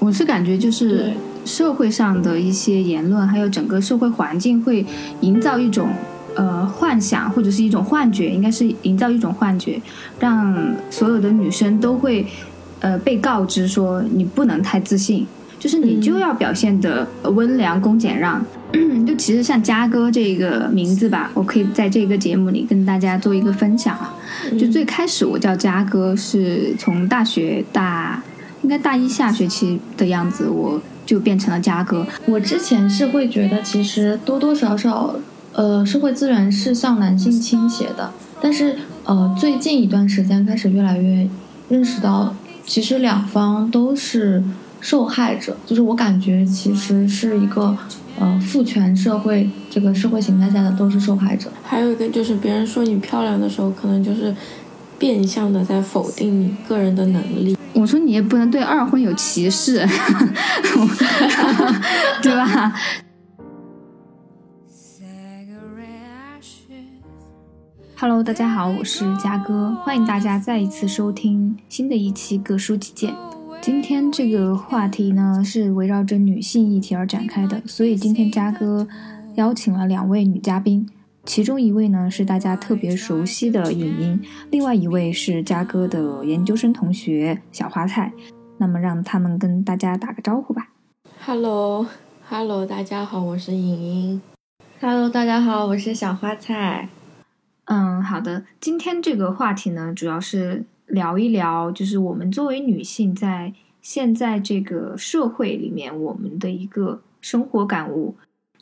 我是感觉就是社会上的一些言论，还有整个社会环境会营造一种呃幻想或者是一种幻觉，应该是营造一种幻觉，让所有的女生都会呃被告知说你不能太自信。就是你就要表现的温良恭俭让，就其实像嘉哥这个名字吧，我可以在这个节目里跟大家做一个分享啊。就最开始我叫嘉哥，是从大学大应该大一下学期的样子，我就变成了嘉哥。我之前是会觉得，其实多多少少，呃，社会资源是向男性倾斜的，但是呃，最近一段时间开始越来越认识到，其实两方都是。受害者就是我感觉其实是一个，呃，父权社会这个社会形态下的都是受害者。还有一个就是别人说你漂亮的时候，可能就是变相的在否定你个人的能力。我说你也不能对二婚有歧视，对吧？Hello，大家好，我是嘉哥，欢迎大家再一次收听新的一期《各抒己见》。今天这个话题呢是围绕着女性议题而展开的，所以今天嘉哥邀请了两位女嘉宾，其中一位呢是大家特别熟悉的尹莹，另外一位是嘉哥的研究生同学小花菜。那么让他们跟大家打个招呼吧。Hello，Hello，大家好，我是尹莹。Hello，大家好，我是小花菜。嗯，好的，今天这个话题呢主要是。聊一聊，就是我们作为女性在现在这个社会里面，我们的一个生活感悟。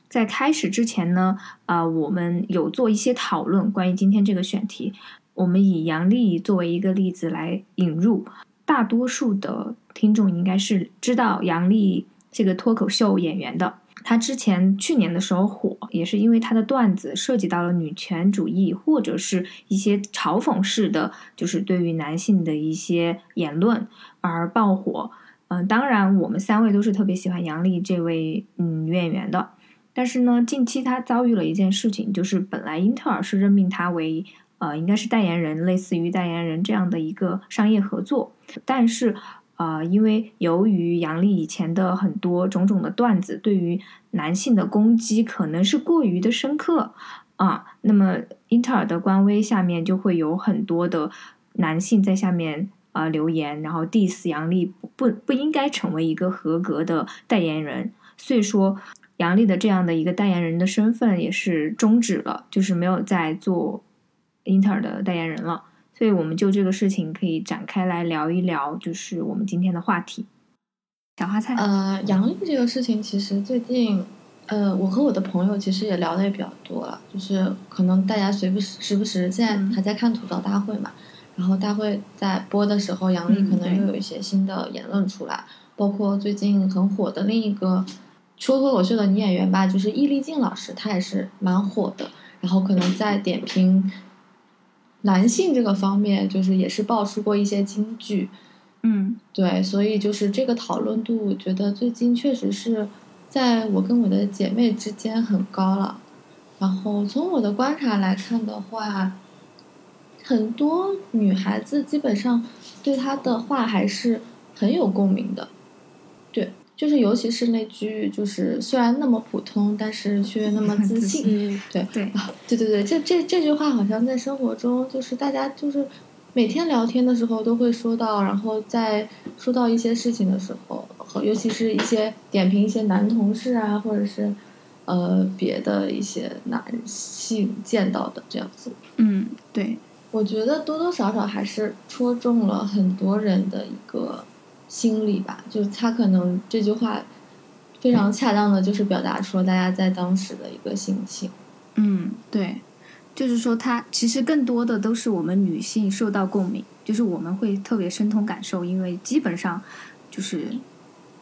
在开始之前呢，啊，我们有做一些讨论，关于今天这个选题。我们以杨笠作为一个例子来引入，大多数的听众应该是知道杨笠这个脱口秀演员的。他之前去年的时候火，也是因为他的段子涉及到了女权主义，或者是一些嘲讽式的，就是对于男性的一些言论而爆火。嗯，当然我们三位都是特别喜欢杨笠这位嗯女演员的。但是呢，近期他遭遇了一件事情，就是本来英特尔是任命他为呃应该是代言人，类似于代言人这样的一个商业合作，但是。呃，因为由于杨笠以前的很多种种的段子，对于男性的攻击可能是过于的深刻啊，那么英特尔的官微下面就会有很多的男性在下面啊留言，然后 diss 杨笠不不应该成为一个合格的代言人，所以说杨笠的这样的一个代言人的身份也是终止了，就是没有再做英特尔的代言人了。所以我们就这个事情可以展开来聊一聊，就是我们今天的话题。小花菜，呃，杨笠这个事情，其实最近，呃，我和我的朋友其实也聊的也比较多了，就是可能大家随不时时不时现在还在看吐槽大会嘛，然后大会在播的时候，杨笠可能又有一些新的言论出来，包括最近很火的另一个说脱口秀的女演员吧，就是易立竞老师，她也是蛮火的，然后可能在点评。男性这个方面，就是也是爆出过一些金句，嗯，对，所以就是这个讨论度，我觉得最近确实是在我跟我的姐妹之间很高了。然后从我的观察来看的话，很多女孩子基本上对他的话还是很有共鸣的，对。就是，尤其是那句，就是虽然那么普通，但是却那么自信。对对啊，对对对，这这这句话好像在生活中，就是大家就是每天聊天的时候都会说到，然后在说到一些事情的时候，和尤其是一些点评一些男同事啊，或者是呃别的一些男性见到的这样子。嗯，对，我觉得多多少少还是戳中了很多人的一个。心理吧，就是他可能这句话非常恰当的，就是表达出了大家在当时的一个心情。嗯，对，就是说他其实更多的都是我们女性受到共鸣，就是我们会特别深同感受，因为基本上就是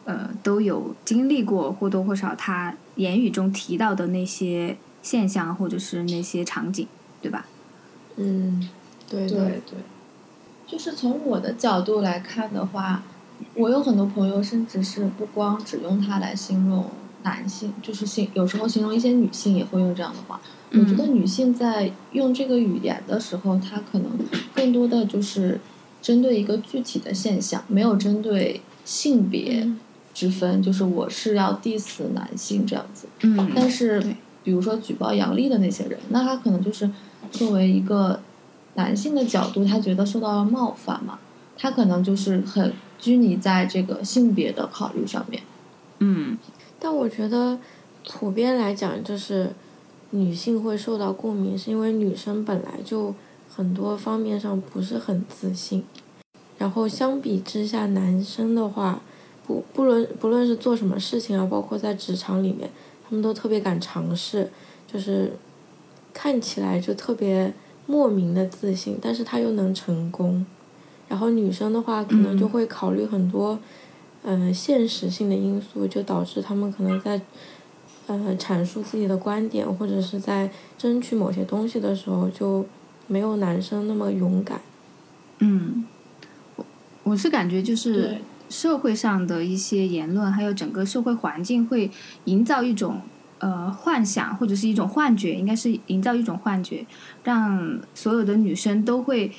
呃都有经历过或多或少他言语中提到的那些现象或者是那些场景，对吧？嗯，对对对，就是从我的角度来看的话。我有很多朋友，甚至是不光只用它来形容男性，就是形有时候形容一些女性也会用这样的话。我觉得女性在用这个语言的时候，她可能更多的就是针对一个具体的现象，没有针对性别之分，就是我是要 diss 男性这样子。嗯，但是比如说举报杨笠的那些人，那他可能就是作为一个男性的角度，他觉得受到了冒犯嘛，他可能就是很拘泥在这个性别的考虑上面。嗯但我觉得普遍来讲，就是女性会受到共鸣，是因为女生本来就很多方面上不是很自信，然后相比之下，男生的话，不不论不论是做什么事情啊，包括在职场里面，他们都特别敢尝试，就是看起来就特别莫名的自信，但是他又能成功。然后女生的话，可能就嗯会考虑很多。嗯，现实性的因素就导致他们可能在，呃，阐述自己的观点或者是在争取某些东西的时候，就没有男生那么勇敢。嗯，我我是感觉就是社会上的一些言论，还有整个社会环境会营造一种呃幻想或者是一种幻觉，应该是营造一种幻觉，让所有的女生都会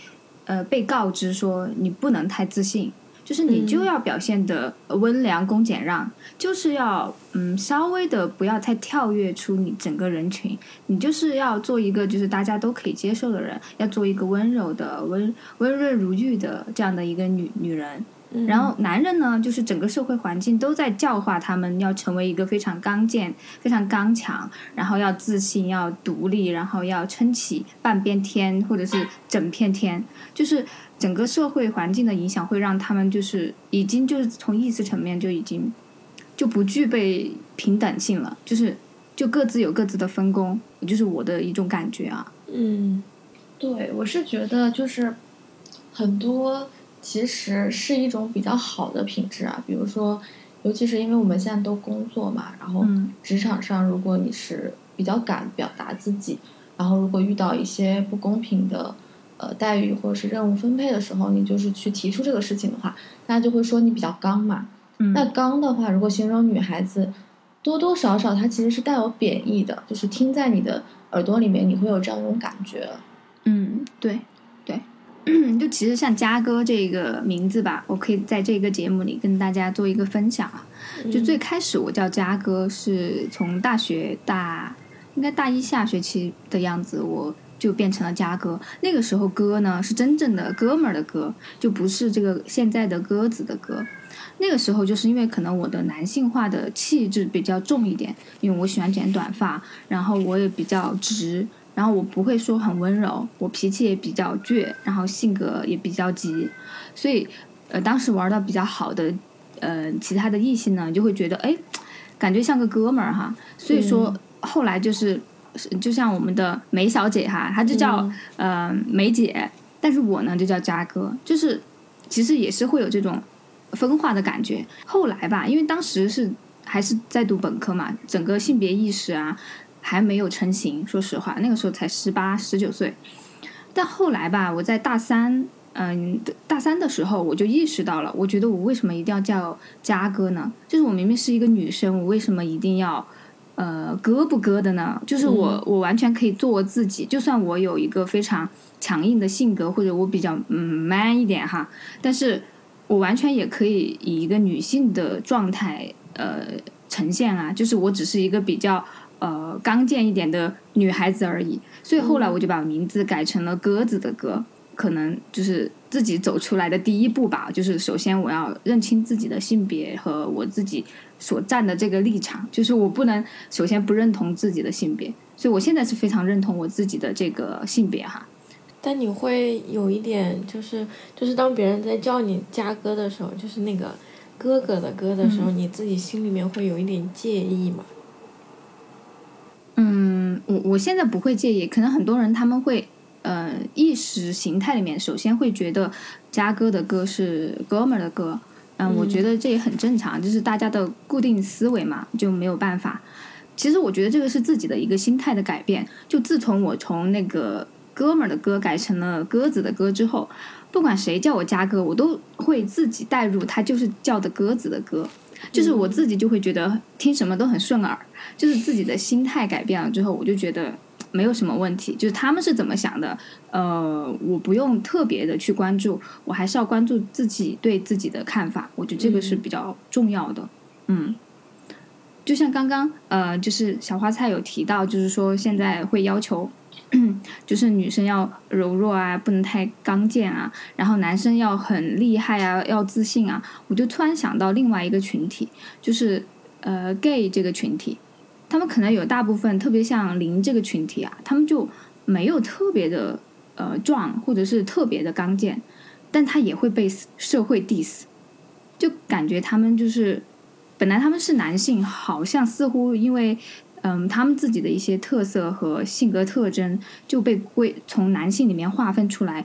呃被告知说你不能太自信。就是你就要表现的温良恭俭让，就是要嗯稍微的不要太跳跃出你整个人群，你就是要做一个就是大家都可以接受的人，要做一个温柔的温温润如玉的这样的一个女女人。嗯、然后男人呢，就是整个社会环境都在教化他们要成为一个非常刚健、非常刚强，然后要自信、要独立，然后要撑起半边天或者是整片天，就是整个社会环境的影响会让他们就是已经就是从意识层面就已经就不具备平等性了，就是就各自有各自的分工，就是我的一种感觉啊。嗯。对，我是觉得就是很多其实是一种比较好的品质啊，比如说，尤其是因为我们现在都工作嘛，然后嗯职场上如果你是比较敢表达自己，然后如果遇到一些不公平的呃待遇或者是任务分配的时候，你就是去提出这个事情的话，大家就会说你比较刚嘛。嗯那刚的话，如果形容女孩子，多多少少它其实是带有贬义的，就是听在你的耳朵里面，你会有这样一种感觉。嗯，对，就其实像嘉哥这个名字吧，我可以在这个节目里跟大家做一个分享啊。就最开始我叫嘉哥，是从大学大应该大一下学期的样子，我就变成了嘉哥。那个时候哥呢是真正的哥们儿的哥，就不是这个现在的鸽子的哥。那个时候就是因为可能我的男性化的气质比较重一点，因为我喜欢剪短发，然后我也比较直，然后我不会说很温柔，我脾气也比较倔，然后性格也比较急，所以呃当时玩的比较好的呃其他的异性呢就会觉得哎，感觉像个哥们儿哈，所以说后来就是就像我们的梅小姐哈，她就叫、呃梅姐，但是我呢就叫嘉哥，就是其实也是会有这种。分化的感觉。后来吧，因为当时是还是在读本科嘛，整个性别意识啊还没有成型。说实话，那个时候才十八十九岁。但后来吧，我在大三，嗯，大三的时候我就意识到了，我觉得我为什么一定要叫嘉哥呢？就是我明明是一个女生，我为什么一定要呃哥不哥的呢？就是我、嗯我完全可以做我自己，就算我有一个非常强硬的性格，或者我比较嗯 man 一点哈，但是。我完全也可以以一个女性的状态呃呈现啊，就是我只是一个比较呃刚健一点的女孩子而已。所以后来我就把名字改成了鸽子的鸽，可能就是自己走出来的第一步吧。就是首先我要认清自己的性别和我自己所站的这个立场，就是我不能首先不认同自己的性别，所以我现在是非常认同我自己的这个性别哈。但你会有一点，就是就是当别人在叫你家哥的时候，就是那个哥哥的哥的时候，嗯、你自己心里面会有一点介意吗？嗯，我我现在不会介意，可能很多人他们会，呃，意识形态里面首先会觉得嘉哥的歌是哥们儿的歌，嗯，我觉得这也很正常，就是大家的固定思维嘛，就没有办法。其实我觉得这个是自己的一个心态的改变，就自从我从那个。哥们儿的歌改成了鸽子的歌之后，不管谁叫我嘉哥，我都会自己带入他就是叫的鸽子的鸽，就是我自己就会觉得听什么都很顺耳，就是自己的心态改变了之后，我就觉得没有什么问题。就是他们是怎么想的，呃，我不用特别的去关注，我还是要关注自己对自己的看法，我觉得这个是比较重要的。嗯，就像刚刚呃，就是小花菜有提到，就是说现在会要求，就是女生要柔弱啊，不能太刚健啊，然后男生要很厉害啊，要自信啊。我就突然想到另外一个群体，就是呃 gay 这个群体，他们可能有大部分特别像林这个群体啊，他们就没有特别的呃壮，或者是特别的刚健，但他也会被社会 diss，就感觉他们就是。本来他们是男性，好像似乎因为，嗯，他们自己的一些特色和性格特征就被归从男性里面划分出来，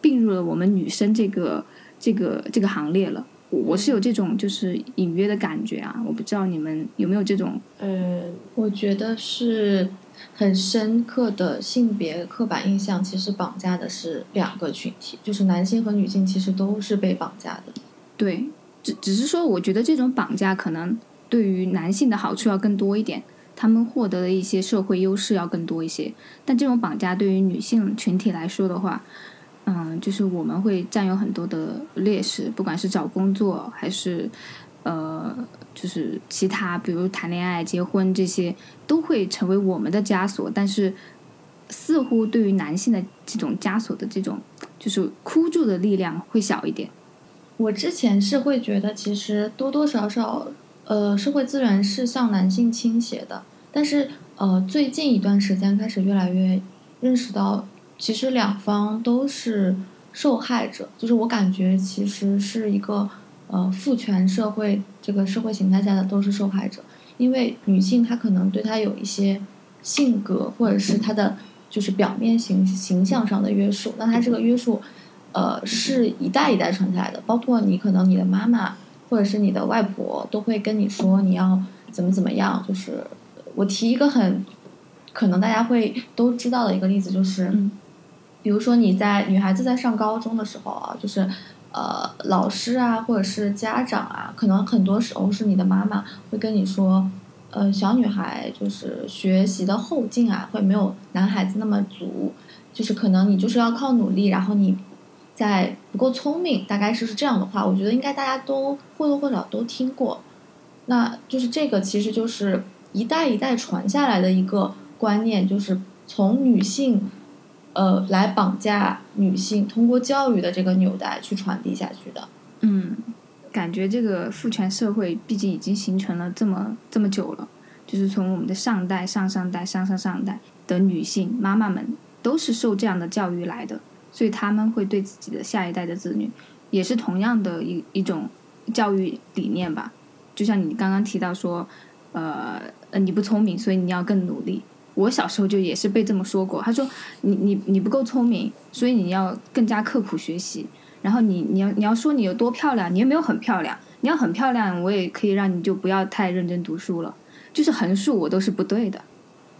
并入了我们女生这个这个这个行列了。我是有这种就是隐约的感觉啊，我不知道你们有没有这种？呃，我觉得是很深刻的性别刻板印象，其实绑架的是两个群体，就是男性和女性其实都是被绑架的。对。只只是说，我觉得这种绑架可能对于男性的好处要更多一点，他们获得的一些社会优势要更多一些。但这种绑架对于女性群体来说的话，嗯，就是我们会占有很多的劣势，不管是找工作还是呃，就是其他，比如谈恋爱、结婚这些，都会成为我们的枷锁。但是，似乎对于男性的这种枷锁的这种，就是箍住的力量会小一点。我之前是会觉得，其实多多少少，呃，社会资源是向男性倾斜的。但是，呃，最近一段时间开始越来越认识到，其实两方都是受害者。就是我感觉，其实是一个呃父权社会这个社会形态下的都是受害者。因为女性她可能对她有一些性格或者是她的就是表面形形象上的约束，那她这个约束。呃，是一代一代传下来的，包括你可能你的妈妈或者是你的外婆都会跟你说你要怎么怎么样。就是我提一个很可能大家会都知道的一个例子，就是比如说你在女孩子在上高中的时候啊，就是呃老师啊或者是家长啊，可能很多时候是你的妈妈会跟你说，呃小女孩就是学习的后劲啊会没有男孩子那么足，就是可能你就是要靠努力，然后你。在不够聪明，大概是是这样的话，我觉得应该大家都或多或少都听过。那就是这个，其实就是一代一代传下来的一个观念，就是从女性，呃，来绑架女性，通过教育的这个纽带去传递下去的。嗯，感觉这个父权社会毕竟已经形成了这么这么久了，就是从我们的上代、上上代、上上上代的女性妈妈们都是受这样的教育来的。所以他们会对自己的下一代的子女，也是同样的一一种教育理念吧。就像你刚刚提到说，呃呃，你不聪明，所以你要更努力。我小时候就也是被这么说过。他说，你你你不够聪明，所以你要更加刻苦学习。然后你你要你要说你有多漂亮，你又没有很漂亮。你要很漂亮，我也可以让你就不要太认真读书了。就是横竖我都是不对的。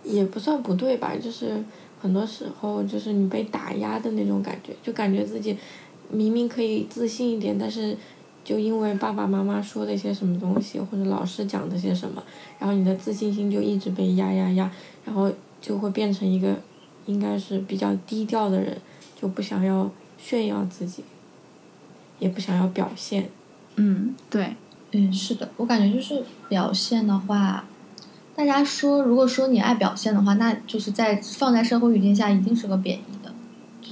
也不算不对吧，就是。很多时候就是你被打压的那种感觉，就感觉自己明明可以自信一点，但是就因为爸爸妈妈说的一些什么东西，或者老师讲的些什么，然后你的自信心就一直被压压压，然后就会变成一个应该是比较低调的人，就不想要炫耀自己，也不想要表现。嗯，对，嗯，是的，我感觉就是表现的话。大家说，如果说你爱表现的话，那就是在放在社会语境下，一定是个贬义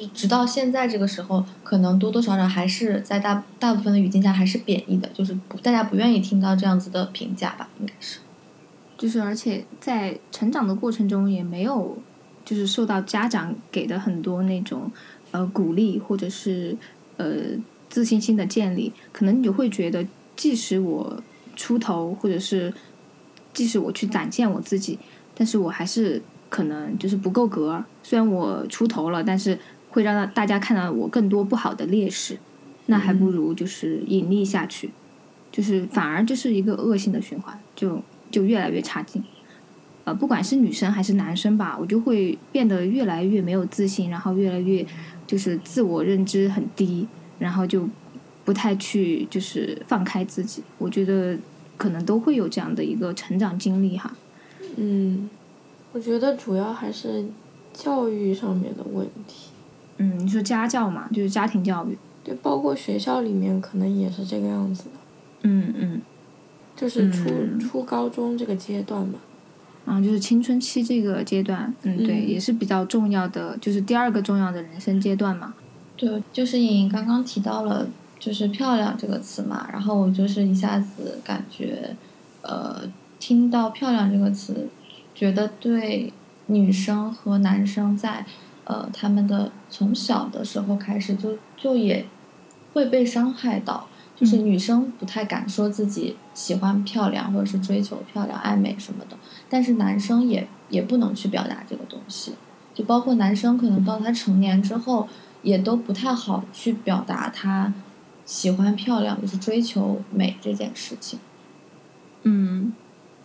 直到现在这个时候，可能多多少少还是在大大部分的语境下还是贬义的，就是大家不愿意听到这样子的评价吧，应该是。就是而且在成长的过程中，也没有就是受到家长给的很多那种呃鼓励或者是呃自信心的建立，可能你就会觉得，即使我出头或者是。即使我去展现我自己，但是我还是可能就是不够格。虽然我出头了，但是会让大家看到我更多不好的劣势，那还不如就是隐匿下去，就是反而就是一个恶性的循环，就就越来越差劲。呃，不管是女生还是男生吧，我就会变得越来越没有自信，然后越来越就是自我认知很低，然后就不太去就是放开自己。我觉得。可能都会有这样的一个成长经历哈。嗯，我觉得主要还是教育上面的问题。嗯，你说家教嘛，就是家庭教育。对，包括学校里面可能也是这个样子的。嗯嗯。就是初、嗯初高中这个阶段嘛。嗯，就是青春期这个阶段，嗯，对，嗯也是比较重要的，就是第二个重要的人生阶段嘛。对，就是颖颖刚刚提到了就是漂亮这个词嘛，然后我就是一下子感觉，呃，听到漂亮这个词，觉得对女生和男生在呃他们的从小的时候开始就就也会被伤害到，就是嗯女生不太敢说自己喜欢漂亮或者是追求漂亮、爱美什么的，但是男生也也不能去表达这个东西，就包括男生可能到他成年之后。也都不太好去表达他喜欢漂亮，就是追求美这件事情。嗯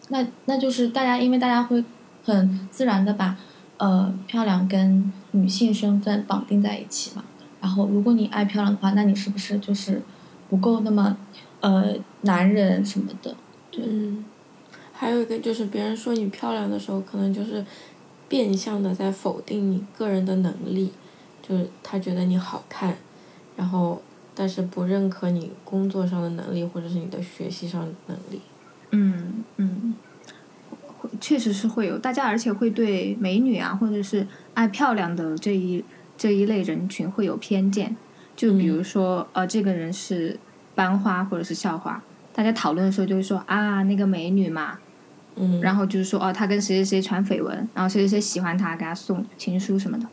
那那就是大家，因为大家会很自然的把呃漂亮跟女性身份绑定在一起嘛。然后，如果你爱漂亮的话，那你是不是就是不够那么呃男人什么的？对，嗯，还有一个就是别人说你漂亮的时候，可能就是变相的在否定你个人的能力，就是他觉得你好看，然后但是不认可你工作上的能力或者是你的学习上的能力。嗯嗯，会确实是会有大家，而且会对美女啊，或者是爱漂亮的这一这一类人群会有偏见。就比如说，呃，这个人是班花或者是校花，大家讨论的时候就会说啊，那个美女嘛，嗯，然后就是说哦，她跟谁谁谁传绯闻，然后谁谁谁喜欢她，给她送情书什么的。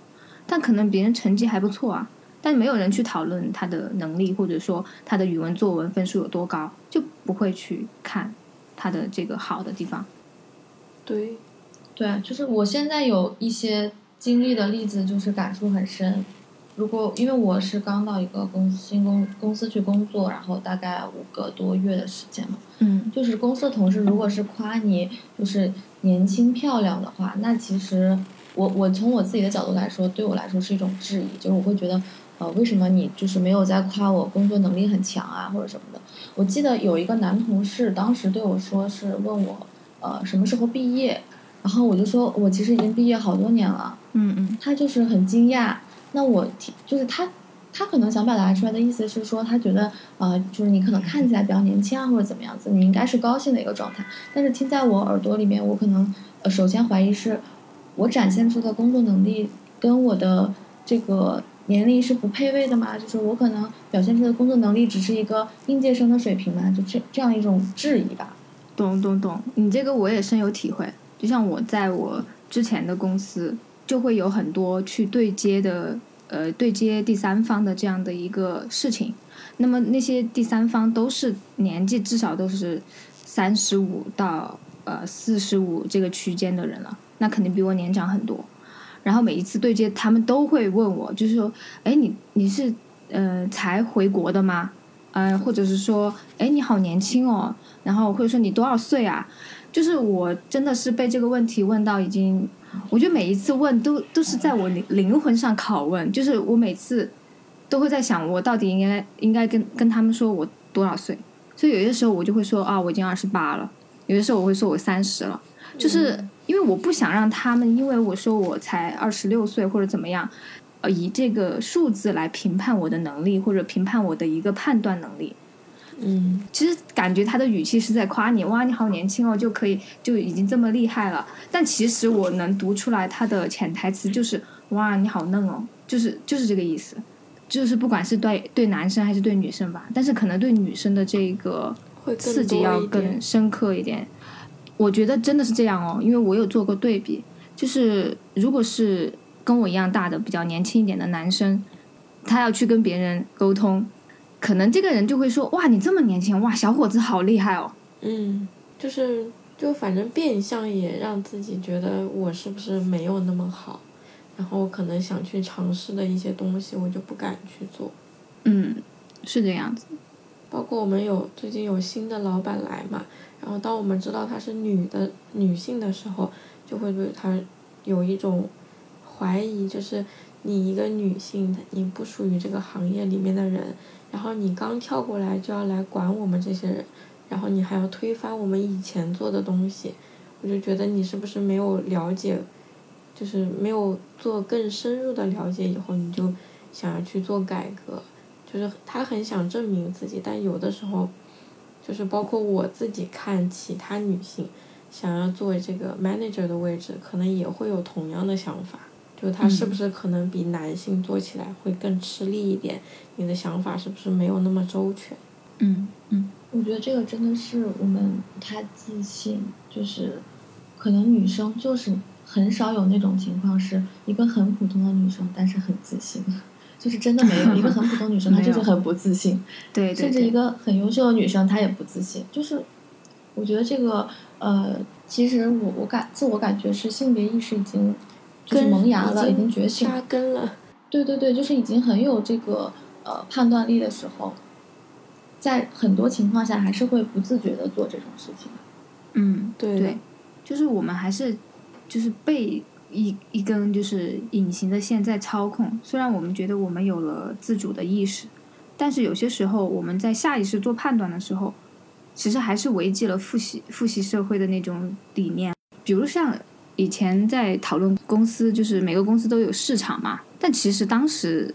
但可能别人成绩还不错啊，但没有人去讨论她的能力，或者说她的语文作文分数有多高，就不会去看她的这个好的地方。对，对，就是我现在有一些经历的例子，就是感触很深。如果因为我是刚到一个公司新公公司去工作，然后大概五个多月的时间嘛，嗯就是公司的同事如果是夸你就是年轻漂亮的话，那其实我我从我自己的角度来说，对我来说是一种质疑，就是我会觉得，呃，为什么你就是没有在夸我工作能力很强啊，或者什么的？我记得有一个男同事当时对我说是问我，呃，什么时候毕业，然后我就说我其实已经毕业好多年了，嗯嗯他就是很惊讶。那我听就是他，他可能想表达出来的意思是说，他觉得呃，就是你可能看起来比较年轻啊，或者怎么样子，你应该是高兴的一个状态。但是听在我耳朵里面，我可能呃，首先怀疑是我展现出的工作能力跟我的这个年龄是不配位的嘛？就是我可能表现出的工作能力只是一个应届生的水平嘛？就这这样一种质疑吧。懂懂懂，你这个我也深有体会。就像我在我之前的公司，就会有很多去对接的，呃，对接第三方的这样的一个事情。那么那些第三方都是年纪至少都是三十五到呃四十五这个区间的人了，那肯定比我年长很多。然后每一次对接，他们都会问我，就是说，哎，你你是呃才回国的吗？呃，或者是说，哎，你好年轻哦，然后或者说你多少岁啊？就是我真的是被这个问题问到已经，我觉得每一次问都都是在我灵灵魂上拷问，就是我每次都会在想，我到底应该应该跟跟他们说我多少岁？所以有些时候我就会说啊，我已经二十八了，有些时候我会说我三十了，就是因为我不想让他们因为我说我才二十六岁或者怎么样，呃，以这个数字来评判我的能力或者评判我的一个判断能力。嗯其实感觉他的语气是在夸你，哇，你好年轻哦，就可以就已经这么厉害了。但其实我能读出来他的潜台词就是，哇，你好嫩哦，就是就是这个意思。就是不管是对对男生还是对女生吧，但是可能对女生的这个会刺激要。更深刻一点。我觉得真的是这样哦，因为我有做过对比，就是如果是跟我一样大的、比较年轻一点的男生，他要去跟别人沟通，可能这个人就会说：“哇，你这么年轻，哇，小伙子好厉害哦。嗯，就是就反正变相也让自己觉得我是不是没有那么好，然后可能想去尝试的一些东西我就不敢去做。”嗯，是这样子。包括我们有最近有新的老板来嘛，然后当我们知道她是女的女性的时候，就会对她有一种怀疑，就是你一个女性，你不属于这个行业里面的人，然后你刚跳过来就要来管我们这些人，然后你还要推翻我们以前做的东西，我就觉得你是不是没有了解，就是没有做更深入的了解以后，你就想要去做改革。就是他很想证明自己，但有的时候，就是包括我自己看其他女性想要做这个 manager 的位置，可能也会有同样的想法，就是她是不是可能比男性做起来会更吃力一点？你的想法是不是没有那么周全？嗯嗯，我觉得这个真的是我们不太自信，就是可能女生就是很少有那种情况，是一个很普通的女生，但是很自信，就是真的没有一个很普通女生，她就是很不自信，对对甚至一个很优秀的女生，她也不自信。就是我觉得这个呃，其实我我感自我感觉是性别意识已经就是萌芽了，已经觉醒，扎根了。对对对，就是已经很有这个呃判断力的时候。在很多情况下，还是会不自觉的做这种事情。嗯，对对，就是我们还是就是被一一根就是隐形的线在操控。虽然我们觉得我们有了自主的意识，但是有些时候我们在下意识做判断的时候，其实还是违纪了父系父系社会的那种理念。比如像以前在讨论公司，就是每个公司都有市场嘛，但其实当时。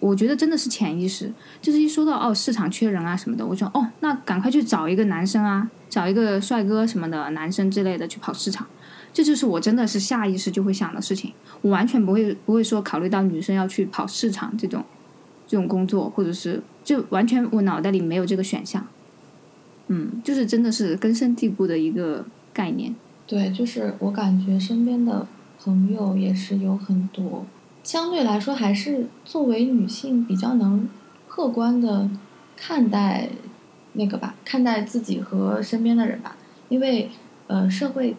我觉得真的是潜意识，就是一说到哦市场缺人啊什么的，我说哦那赶快去找一个男生啊，找一个帅哥什么的男生之类的去跑市场，这就是我真的是下意识就会想的事情，我完全不会不会说考虑到女生要去跑市场这种这种工作，或者是就完全我脑袋里没有这个选项，嗯，就是真的是根深蒂固的一个概念。对，就是我感觉身边的朋友也是有很多。相对来说，还是作为女性比较能客观的看待那个吧，看待自己和身边的人吧。因为呃，社会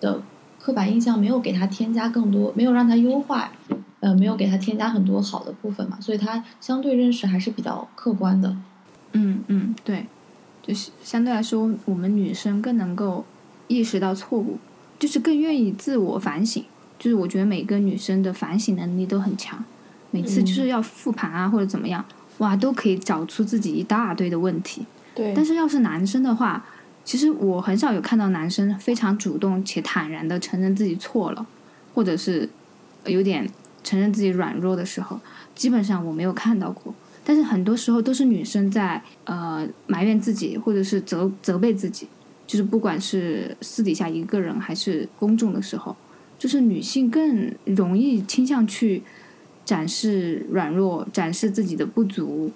的刻板印象没有给他添加更多，没有让他优化，呃，没有给他添加很多好的部分嘛，所以他相对认识还是比较客观的。嗯嗯，对，就是相对来说，我们女生更能够意识到错误，就是更愿意自我反省。就是我觉得每个女生的反省能力都很强，每次就是要复盘啊或者怎么样，哇，都可以找出自己一大堆的问题。对。但是要是男生的话，其实我很少有看到男生非常主动且坦然的承认自己错了，或者是有点承认自己软弱的时候，基本上我没有看到过。但是很多时候都是女生在呃埋怨自己，或者是责责备自己，就是不管是私底下一个人还是公众的时候。就是女性更容易倾向去展示软弱，展示自己的不足，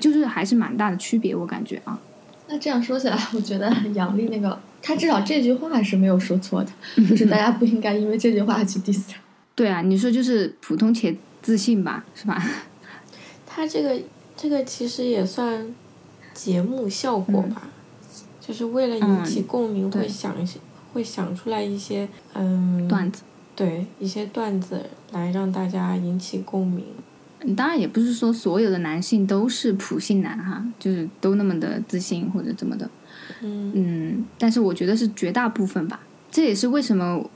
就是还是蛮大的区别，我感觉啊。那这样说起来，我觉得杨丽那个，她至少这句话是没有说错的，就是大家不应该因为这句话去 diss 她。对啊，你说就是普通且自信吧，是吧？他这个这个其实也算节目效果吧，就是为了引起共鸣，会想一些。会想出来一些嗯段子，对一些段子来让大家引起共鸣。当然也不是说所有的男性都是普信男哈，就是都那么的自信或者怎么的。嗯嗯，但是我觉得是绝大部分吧。这也是为什么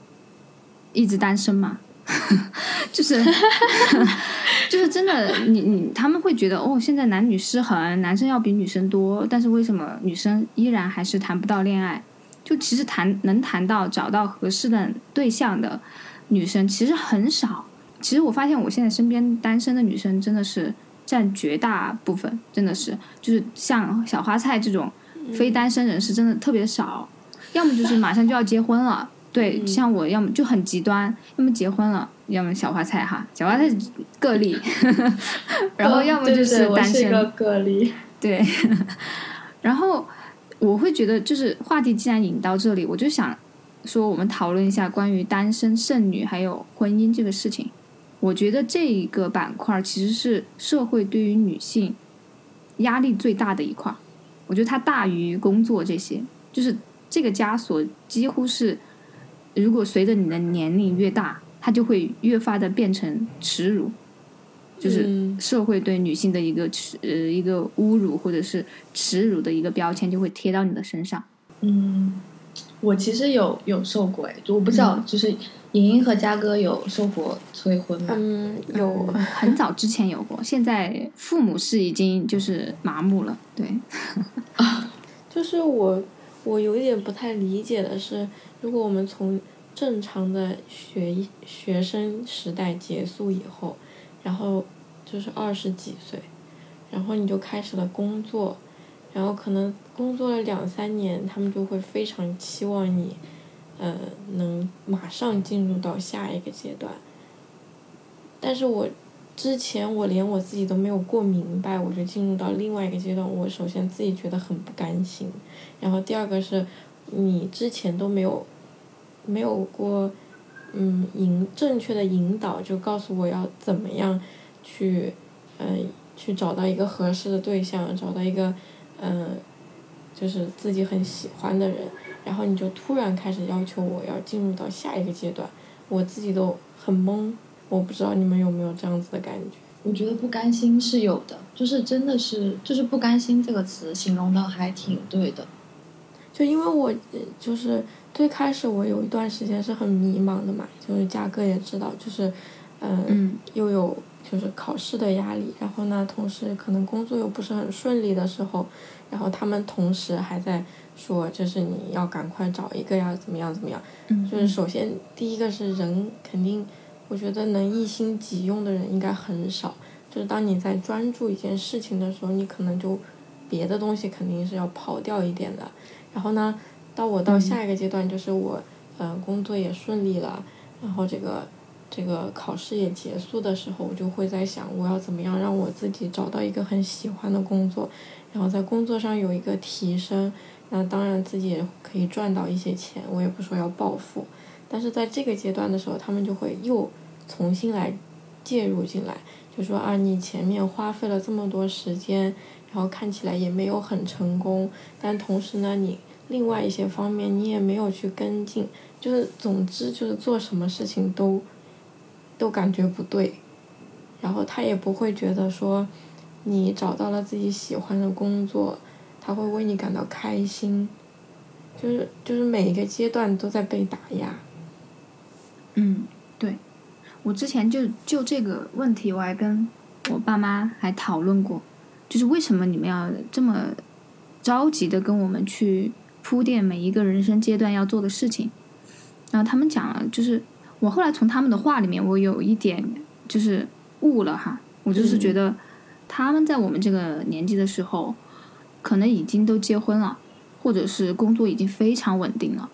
一直单身嘛，就是 就是真的，你你他们会觉得哦，现在男女失衡，男生要比女生多，但是为什么女生依然还是谈不到恋爱？就其实谈能谈到找到合适的对象的女生其实很少。其实我发现我现在身边单身的女生真的是占绝大部分，真的是就是像小花菜这种非单身人士真的特别少。要么就是马上就要结婚了，对，像我要么就很极端，要么结婚了，要么小花菜哈，小花菜个例，然后要么就是单身个例，对，然后。我会觉得，就是话题既然引到这里，我就想说，我们讨论一下关于单身剩女还有婚姻这个事情。我觉得这一个板块其实是社会对于女性压力最大的一块。我觉得它大于工作这些，就是这个枷锁几乎是，如果随着你的年龄越大，它就会越发的变成耻辱。就是社会对女性的一个耻呃一个侮辱或者是耻辱的一个标签就会贴到你的身上。嗯，我其实有有受过哎，我不知道，就是莹莹和嘉哥有受过催婚吗？嗯，有，很早之前有过，现在父母是已经就是麻木了。对，就是我我有一点不太理解的是，如果我们从正常的学学生时代结束以后。然后就是二十几岁，然后你就开始了工作，然后可能工作了两三年，他们就会非常期望你，呃，能马上进入到下一个阶段。但是我之前我连我自己都没有过明白，我就进入到另外一个阶段，我首先自己觉得很不甘心，然后第二个是，你之前都没有，没有过，嗯，引正确的引导，就告诉我要怎么样去，嗯，去找到一个合适的对象，找到一个。嗯，就是自己很喜欢的人，然后你就突然开始要求我要进入到下一个阶段，我自己都很懵，我不知道你们有没有这样子的感觉。我觉得不甘心是有的，就是真的是，就是不甘心这个词形容的还挺对的。就因为我就是最开始我有一段时间是很迷茫的嘛，就是嘉哥也知道，就是嗯，又有。就是考试的压力，然后呢，同时可能工作又不是很顺利的时候，然后他们同时还在说，就是你要赶快找一个呀，怎么样怎么样。就是首先第一个是人肯定，我觉得能一心几用的人应该很少。就是当你在专注一件事情的时候，你可能就别的东西肯定是要跑掉一点的。然后呢，到我到下一个阶段，就是我嗯工作也顺利了，然后这个。这个考试也结束的时候，我就会在想，我要怎么样让我自己找到一个很喜欢的工作，然后在工作上有一个提升，那当然自己也可以赚到一些钱。我也不说要暴富，但是在这个阶段的时候，他们就会又重新来介入进来，就说啊，你前面花费了这么多时间，然后看起来也没有很成功，但同时呢，你另外一些方面你也没有去跟进，就是总之就是做什么事情都。都感觉不对，然后他也不会觉得说，你找到了自己喜欢的工作，他会为你感到开心，就是就是每一个阶段都在被打压。嗯，对，我之前就就这个问题，我还跟我爸妈还讨论过，就是为什么你们要这么着急的跟我们去铺垫每一个人生阶段要做的事情，然后他们讲了，就是。我后来从他们的话里面，我有一点就是悟了哈，我就是觉得他们在我们这个年纪的时候，可能已经都结婚了，或者是工作已经非常稳定了，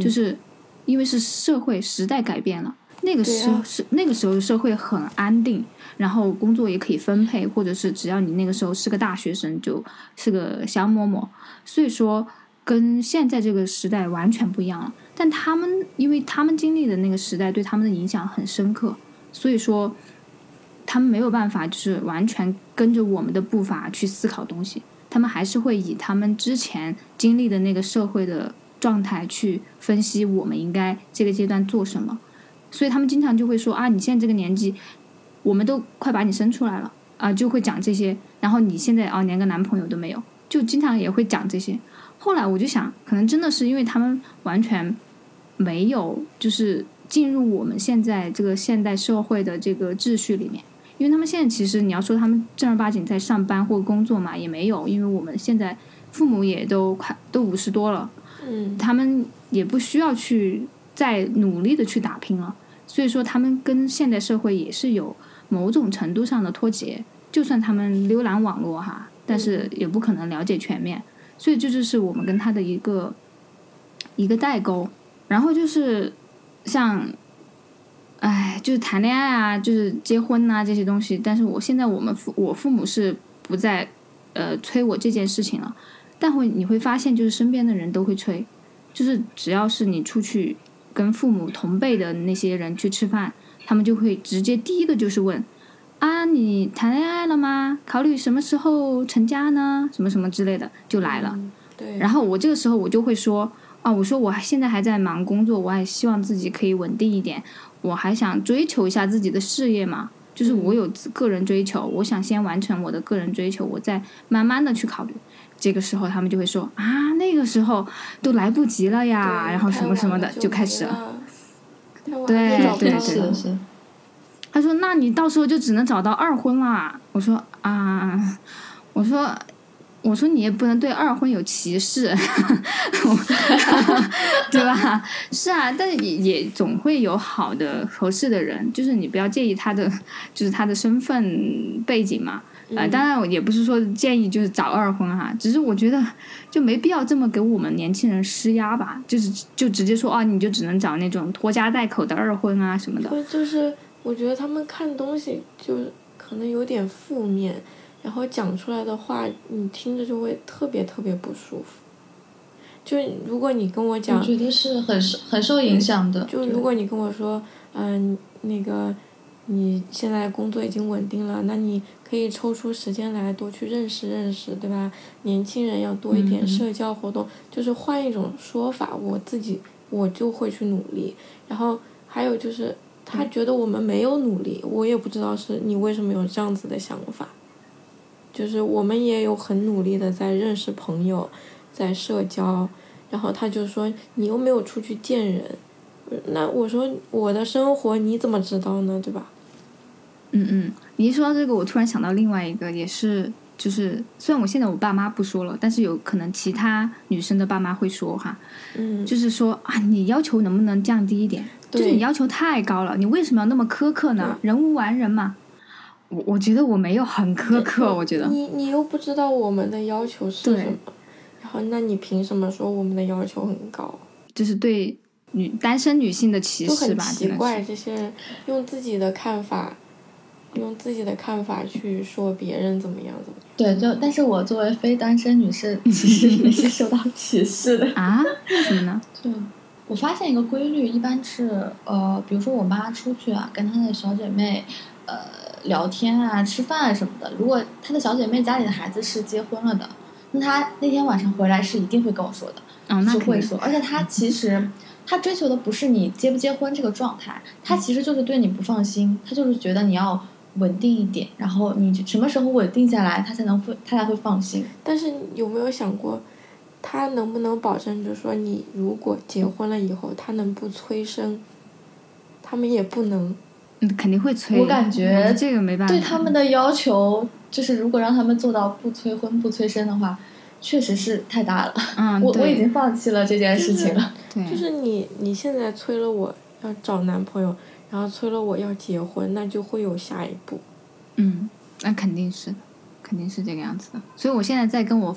就是因为是社会时代改变了，那个时候是那个时候社会很安定，然后工作也可以分配，或者是只要你那个时候是个大学生，就是个小嬷嬷，所以说跟现在这个时代完全不一样了。但他们，因为他们经历的那个时代对他们的影响很深刻，所以说他们没有办法就是完全跟着我们的步伐去思考东西，他们还是会以他们之前经历的那个社会的状态去分析我们应该这个阶段做什么，所以他们经常就会说啊，你现在这个年纪，我们都快把你生出来了啊，就会讲这些，然后你现在啊连个男朋友都没有，就经常也会讲这些。后来我就想，可能真的是因为他们完全没有就是进入我们现在这个现代社会的这个秩序里面，因为他们现在其实你要说他们正儿八经在上班或工作嘛，也没有，因为我们现在父母也都快都五十多了，嗯，他们也不需要去再努力的去打拼了，所以说他们跟现代社会也是有某种程度上的脱节，就算他们浏览网络哈，但是也不可能了解全面。所以这就是我们跟他的一个一个代沟，然后就是像，哎，就是谈恋爱啊，就是结婚呐这些东西。但是我现在我们父我父母是不再呃催我这件事情了，但会你会发现，就是身边的人都会催，就是只要是你出去跟父母同辈的那些人去吃饭，他们就会直接第一个就是问。啊，你谈恋爱了吗？考虑什么时候成家呢？什么什么之类的就来了。对。然后我这个时候我就会说，啊，我说我现在还在忙工作，我还希望自己可以稳定一点，我还想追求一下自己的事业嘛，就是我有个人追求，我想先完成我的个人追求，我再慢慢的去考虑。这个时候他们就会说，啊，那个时候都来不及了呀，然后什么什么的就开始了。对对对。他说：“那你到时候就只能找到二婚啦。”我说：“啊，我说，我说你也不能对二婚有歧视，对吧？是啊，但是也也总会有好的合适的人，就是你不要介意他的，就是他的身份背景嘛。呃，当然也不是说建议就是找二婚哈，只是我觉得就没必要这么给我们年轻人施压吧，就是就直接说啊，你就只能找那种拖家带口的二婚啊什么的。就是我觉得他们看东西就可能有点负面，然后讲出来的话你听着就会特别特别不舒服。就如果你跟我讲，我觉得是很受很受影响的。就如果你跟我说，嗯，那个你现在工作已经稳定了，那你可以抽出时间来多去认识认识，对吧？年轻人要多一点社交活动，就是换一种说法，我自己我就会去努力。然后还有就是，他觉得我们没有努力，我也不知道是你为什么有这样子的想法。就是我们也有很努力的在认识朋友。在社交，然后他就说你又没有出去见人，那我说我的生活你怎么知道呢？对吧？嗯嗯，你一说到这个，我突然想到另外一个，也是就是虽然我现在我爸妈不说了，但是有可能其他女生的爸妈会说哈，嗯，就是说啊，你要求能不能降低一点？就是你要求太高了，你为什么要那么苛刻呢？人无完人嘛。我我觉得我没有很苛刻，我觉得你你又不知道我们的要求是什么。然后那你凭什么说我们的要求很高？就是对女单身女性的歧视吧？奇怪，这些人用自己的看法，用自己的看法去说别人怎么样怎么样。对，就但是我作为非单身女士，其实也是受到 歧视的啊？为什么呢？就我发现一个规律，一般是呃，比如说我妈出去啊，跟她的小姐妹呃聊天啊、吃饭啊什么的，如果她的小姐妹家里的孩子是结婚了的。那她那天晚上回来是一定会跟我说的，是会说，而且她其实他追求的不是你结不结婚这个状态，他其实就是对你不放心，他就是觉得你要稳定一点，然后你什么时候稳定下来，他才能会他才会放心。但是有没有想过，他能不能保证，就是说你如果结婚了以后，他能不催生？他们也不能，嗯肯定会催。我感觉这个没办法，对他们的要求。就是如果让他们做到不催婚不催生的话，确实是太大了。嗯，我我已经放弃了这件事情了。对，就是你你现在催了我要找男朋友，然后催了我要结婚，那就会有下一步。嗯，那肯定是，肯定是这个样子的。所以我现在在跟我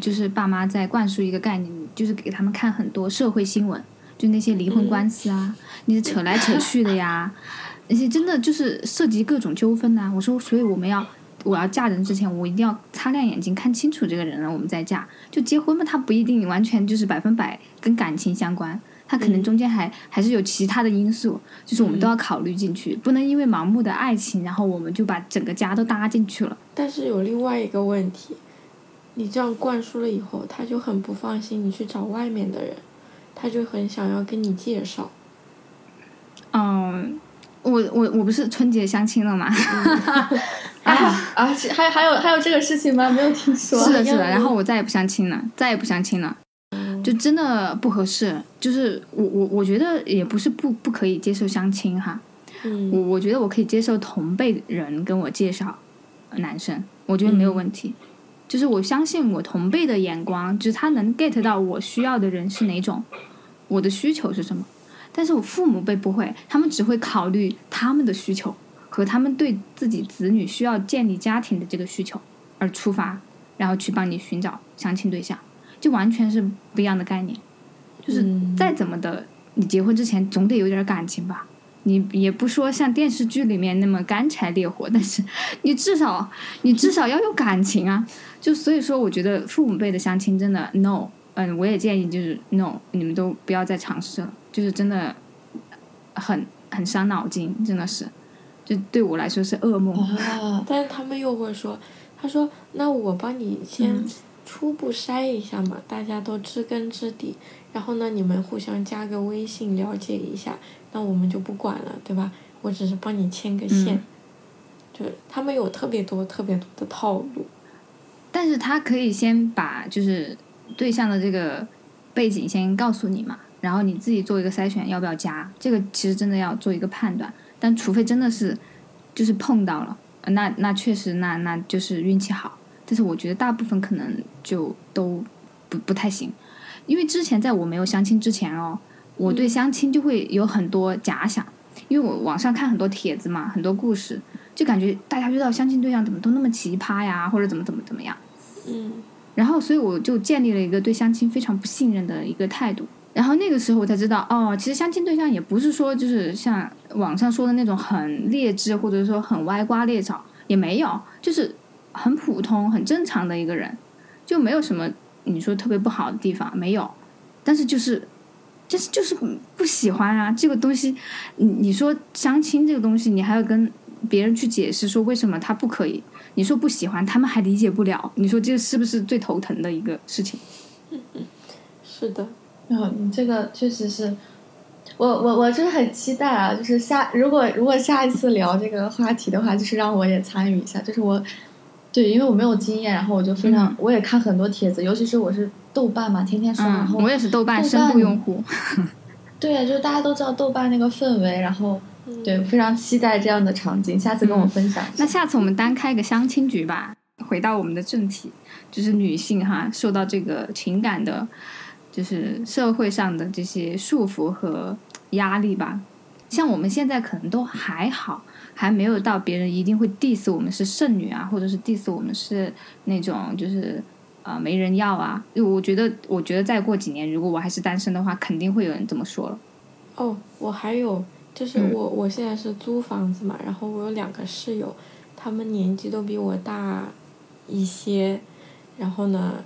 就是爸妈在灌输一个概念，就是给他们看很多社会新闻，就那些离婚官司啊，那些扯来扯去的呀，那些真的就是涉及各种纠纷呐。我说，所以我们要。我要嫁人之前，我一定要擦亮眼睛看清楚这个人了，我们再嫁。就结婚嘛，他不一定完全就是百分百跟感情相关，他可能中间还还是有其他的因素，就是我们都要考虑进去，不能因为盲目的爱情，然后我们就把整个家都搭进去了。但是有另外一个问题，你这样灌输了以后，他就很不放心你去找外面的人，他就很想要跟你介绍。嗯。我我我不是春节相亲了吗？啊啊！还还有还有这个事情吗？没有听说。是的，是的。然后我再也不相亲了，再也不相亲了，就真的不合适。就是我我我觉得也不是不不可以接受相亲哈。嗯。我我觉得我可以接受同辈人跟我介绍男生，我觉得没有问题。就是我相信我同辈的眼光，就是他能 get 到我需要的人是哪种，我的需求是什么。但是我父母辈不会，他们只会考虑他们的需求和他们对自己子女需要建立家庭的这个需求而出发，然后去帮你寻找相亲对象，就完全是不一样的概念。就是再怎么的，你结婚之前总得有点感情吧？你也不说像电视剧里面那么干柴烈火，但是你至少你至少要有感情啊！就所以说，我觉得父母辈的相亲真的 no，嗯，我也建议就是 no，你们都不要再尝试了。就是真的，很很伤脑筋，真的是，就对我来说是噩梦。但是他们又会说，他说：“那我帮你先初步筛一下嘛，大家都知根知底，然后呢，你们互相加个微信了解一下，那我们就不管了，对吧？我只是帮你牵个线。”就他们有特别多、特别多的套路。但是他可以先把就是对象的这个背景先告诉你嘛。然后你自己做一个筛选，要不要加？这个其实真的要做一个判断。但除非真的是，就是碰到了，那那确实那那就是运气好。但是我觉得大部分可能就都不不太行，因为之前在我没有相亲之前哦，我对相亲就会有很多假想，因为我网上看很多帖子嘛，很多故事，就感觉大家遇到相亲对象怎么都那么奇葩呀，或者怎么怎么怎么样。嗯然后，所以我就建立了一个对相亲非常不信任的一个态度。然后那个时候我才知道，哦，其实相亲对象也不是说就是像网上说的那种很劣质，或者说很歪瓜裂枣，也没有，就是很普通、很正常的一个人，就没有什么你说特别不好的地方，没有。但是就是，就是就是不喜欢啊，这个东西，你你说相亲这个东西，你还要跟别人去解释说为什么他不可以。你说不喜欢，他们还理解不了。你说这是不是最头疼的一个事情？嗯 嗯是的，然后你这个确实是，我我我就是很期待啊，就是下如果如果下一次聊这个话题的话，就是让我也参与一下，就是我对，因为我没有经验，然后我就非常、嗯我也看很多帖子，尤其是我是豆瓣嘛，天天刷，然嗯，后我也是豆瓣深度用户。对啊，就是大家都知道豆瓣那个氛围，然后嗯对，非常期待这样的场景，下次跟我分享。那下次我们单开个相亲局吧。回到我们的正题，就是女性哈受到这个情感的，就是社会上的这些束缚和压力吧。像我们现在可能都还好，还没有到别人一定会 diss 我们是剩女啊，或者是 diss 我们是那种就是啊、呃没人要啊。就我觉得，我觉得再过几年，如果我还是单身的话，肯定会有人这么说了。哦，我还有就是嗯我、我现在是租房子嘛，然后我有两个室友，他们年纪都比我大一些，然后呢，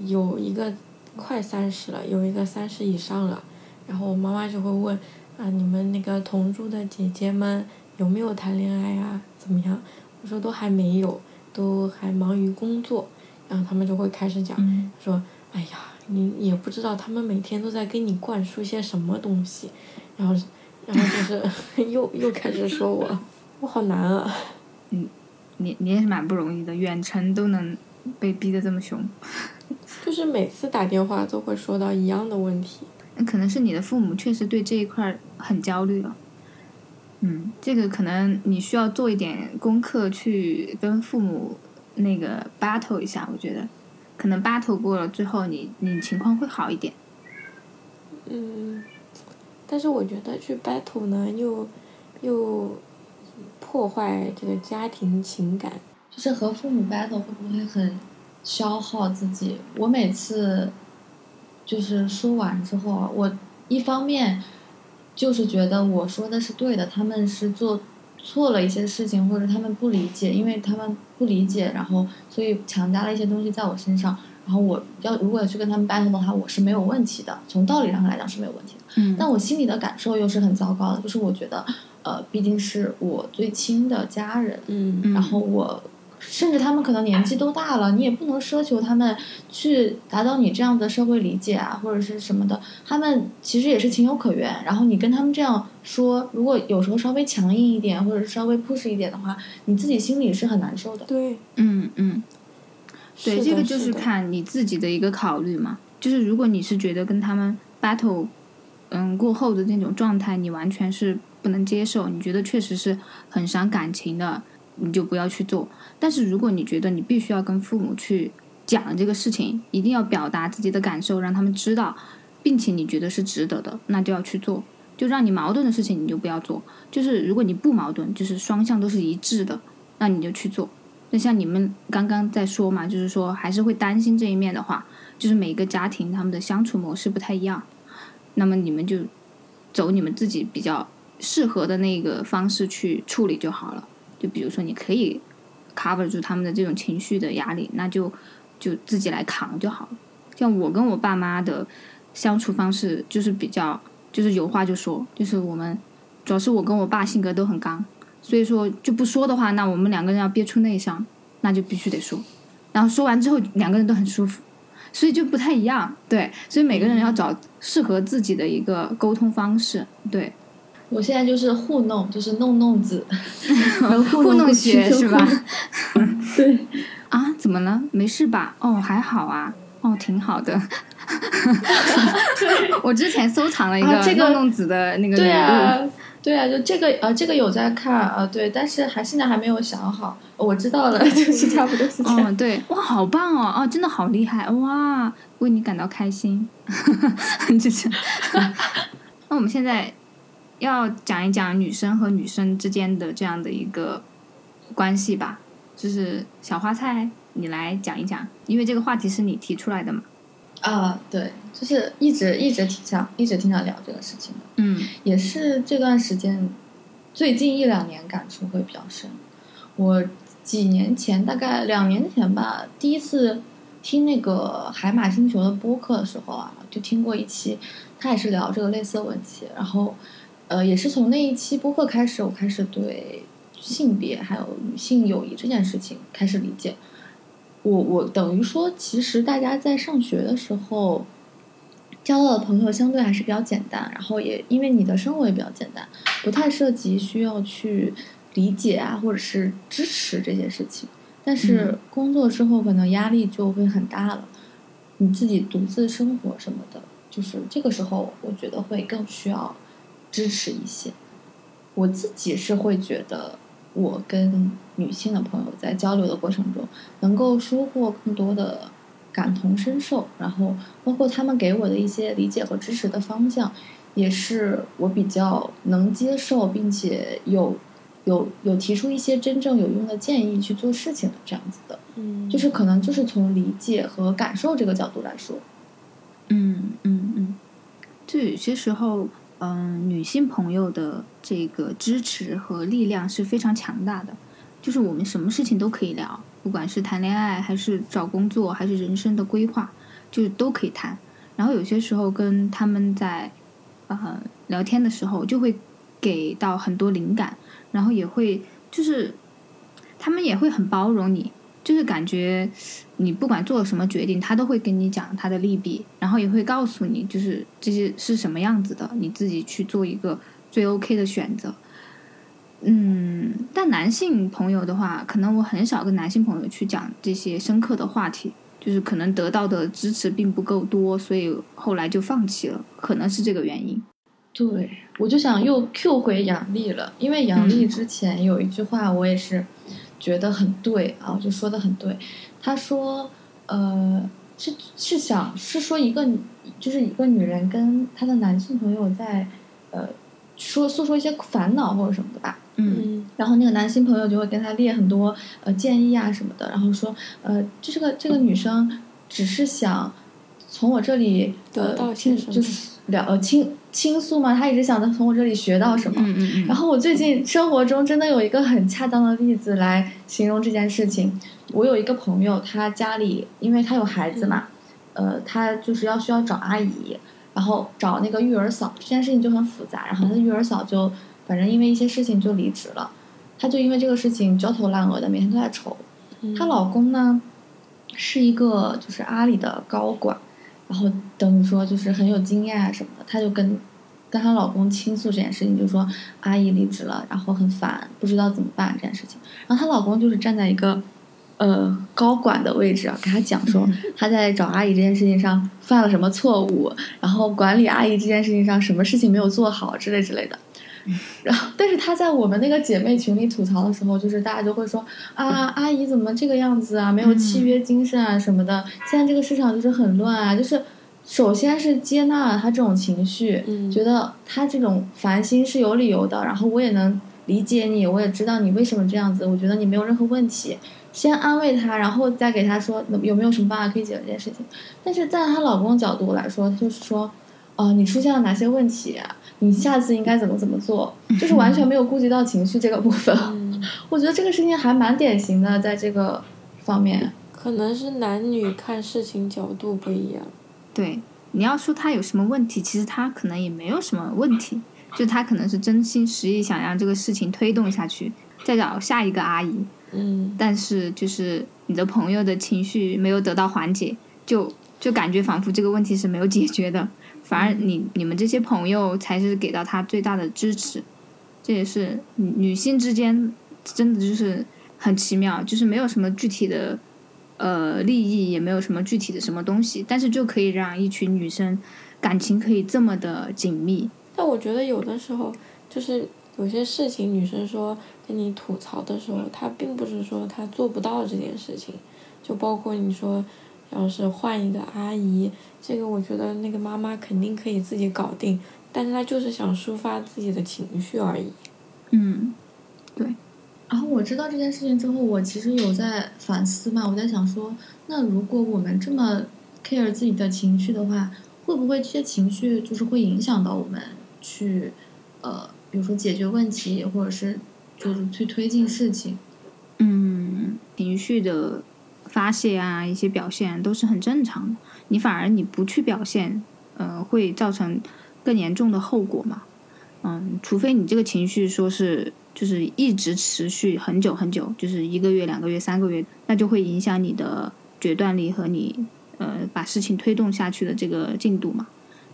有一个快三十了，有一个三十以上了，然后我妈妈就会问啊，你们那个同住的姐姐们有没有谈恋爱啊？怎么样？我说都还没有，都还忙于工作，然后他们就会开始讲。嗯说：“哎呀，你也不知道他们每天都在给你灌输些什么东西，然后，然后就是 又又开始说我，我好难啊。嗯你你也是蛮不容易的，远程都能被逼得这么凶。就是每次打电话都会说到一样的问题。那可能是你的父母确实对这一块儿很焦虑了。嗯，这个可能你需要做一点功课，去跟父母那个 battle 一下。我觉得，可能 battle 过了之后你，你情况会好一点。嗯，但是我觉得去 battle 呢，又又破坏这个家庭情感。就是和父母 battle 会不会很消耗自己？我每次就是说完之后啊，我一方面就是觉得我说的是对的，他们是做错了一些事情，或者他们不理解，因为他们不理解，然后所以强加了一些东西在我身上。然后我要如果去跟他们 battle 的话，我是没有问题的，从道理上来讲是没有问题的。嗯但我心里的感受又是很糟糕的，就是我觉得，呃，毕竟是我最亲的家人，嗯嗯然后我甚至他们可能年纪都大了，你也不能奢求他们去达到你这样的社会理解啊，或者是什么的。他们其实也是情有可原。然后你跟他们这样说，如果有时候稍微强硬一点，或者是稍微 push 一点的话，你自己心里是很难受的。对，嗯嗯，对，这个就是看你自己的一个考虑嘛。就是如果你是觉得跟他们 battle，嗯，过后的那种状态，你完全是不能接受，你觉得确实是很伤感情的，你就不要去做。但是如果你觉得你必须要跟父母去讲这个事情，一定要表达自己的感受，让他们知道，并且你觉得是值得的，那就要去做。就让你矛盾的事情你就不要做。就是如果你不矛盾，就是双向都是一致的，那你就去做。那像你们刚刚在说嘛，就是说还是会担心这一面的话，就是每个家庭他们的相处模式不太一样，那么你们就走你们自己比较适合的那个方式去处理就好了。就比如说，你可以 cover 住他们的这种情绪的压力，那就就自己来扛就好了。像我跟我爸妈的相处方式就是比较，就是有话就说，就是我们主要是我跟我爸性格都很刚，所以说就不说的话，那我们两个人要憋出内伤，那就必须得说。然后说完之后，两个人都很舒服，所以就不太一样。对，所以每个人要找适合自己的一个沟通方式。对，我现在就是糊弄，就是弄弄子，糊糊弄学是吧？对，啊，怎么了？没事吧？哦，还好啊。哦，挺好的。我之前收藏了一个啊这个弄弄子的那个礼对物，啊，对啊，就这个呃，这个有在看啊、呃对，但是还现在还没有想好。我知道了，就是差不多是这样。哦，对，哇，好棒哦，哦，真的好厉害，哇，为你感到开心，就是。那我们现在要讲一讲女生和女生之间的这样的一个关系吧。就是小花菜，你来讲一讲，因为这个话题是你提出来的嘛。啊，对，就是一直一直挺想一直挺想聊这个事情的。嗯也是这段时间，最近一两年感触会比较深。我几年前，大概两年前吧，第一次听那个海马星球的播客的时候啊，就听过一期，他也是聊这个类似的问题。然后，呃，也是从那一期播客开始，我开始对性别还有女性友谊这件事情开始理解。我我等于说，其实大家在上学的时候，交到的朋友相对还是比较简单，然后也因为你的生活也比较简单，不太涉及需要去理解啊，或者是支持这些事情。但是工作之后，可能压力就会很大了，你自己独自生活什么的，就是这个时候，我觉得会更需要支持一些。我自己是会觉得，我跟女性的朋友在交流的过程中，能够收获更多的感同身受，然后包括他们给我的一些理解和支持的方向，也是我比较能接受，并且有有有提出一些真正有用的建议去做事情的这样子的，嗯，就是可能就是从理解和感受这个角度来说，嗯嗯嗯，就有些时候，嗯、女性朋友的这个支持和力量是非常强大的。就是我们什么事情都可以聊，不管是谈恋爱，还是找工作，还是人生的规划，就是都可以谈。然后有些时候跟他们在呃聊天的时候，就会给到很多灵感，然后也会就是他们也会很包容你，就是感觉你不管做了什么决定，他都会跟你讲他的利弊，然后也会告诉你就是这些是什么样子的，你自己去做一个最 OK 的选择。嗯，但男性朋友的话，可能我很少跟男性朋友去讲这些深刻的话题，就是可能得到的支持并不够多，所以后来就放弃了，可能是这个原因。对，我就想又 Q 回杨笠了，因为杨笠嗯之前有一句话我也是觉得很对啊，就说的很对。他说，呃，是是想是说一个就是一个女人跟她的男性朋友在呃说诉说一些烦恼或者什么的吧。嗯嗯然后那个男性朋友就会跟他列很多呃建议啊什么的，然后说呃，就这个这个女生只是想从我这里得到就是聊呃倾倾诉嘛，她一直想着从我这里学到什么。嗯嗯嗯，然后我最近生活中真的有一个很恰当的例子来形容这件事情。我有一个朋友，他家里因为他有孩子嘛，呃，他就是要需要找阿姨，然后找那个育儿嫂，这件事情就很复杂。然后他的育儿嫂就反正因为一些事情就离职了，她就因为这个事情焦头烂额的，每天都在愁。嗯她老公呢是一个就是阿里的高管，然后等于说就是很有经验啊什么的，她就跟跟她老公倾诉这件事情，就说阿姨离职了，然后很烦，不知道怎么办这件事情。然后她老公就是站在一个呃高管的位置啊，给她讲说她在找阿姨这件事情上犯了什么错误，然后管理阿姨这件事情上什么事情没有做好之类之类的。然后，但是她在我们那个姐妹群里吐槽的时候，就是大家就会说啊，阿姨怎么这个样子啊，没有契约精神啊什么的。现在这个市场就是很乱啊，就是首先是接纳了她这种情绪，嗯觉得她这种烦心是有理由的，然后我也能理解你，我也知道你为什么这样子，我觉得你没有任何问题。先安慰她，然后再给她说有没有什么办法可以解决这件事情。但是在她老公角度来说，就是说，哦、你出现了哪些问题、啊？你下次应该怎么怎么做？就是完全没有顾及到情绪这个部分。嗯，我觉得这个事情还蛮典型的，在这个方面。可能是男女看事情角度不一样。对，你要说他有什么问题，其实他可能也没有什么问题，就他可能是真心实意想让这个事情推动下去，再找下一个阿姨。嗯但是就是你的朋友的情绪没有得到缓解，就就感觉仿佛这个问题是没有解决的，反而你你们这些朋友才是给到他最大的支持，这也是女女性之间真的就是很奇妙，就是没有什么具体的呃利益，也没有什么具体的什么东西，但是就可以让一群女生感情可以这么的紧密，但我觉得有的时候就是有些事情，女生说跟你吐槽的时候，她并不是说她做不到这件事情，就包括你说要是换一个阿姨，这个我觉得那个妈妈肯定可以自己搞定，但是她就是想抒发自己的情绪而已。嗯，对，然后我知道这件事情之后，我其实有在反思嘛，我在想说，那如果我们这么 care 自己的情绪的话，会不会这些情绪就是会影响到我们去，呃，比如说解决问题，或者是就是去推进事情？嗯，情绪的发泄啊，一些表现都是很正常的。你反而你不去表现，呃，会造成更严重的后果嘛？嗯，除非你这个情绪说是就是一直持续很久很久，就是一个月、两个月、三个月，那就会影响你的决断力和你呃把事情推动下去的这个进度嘛。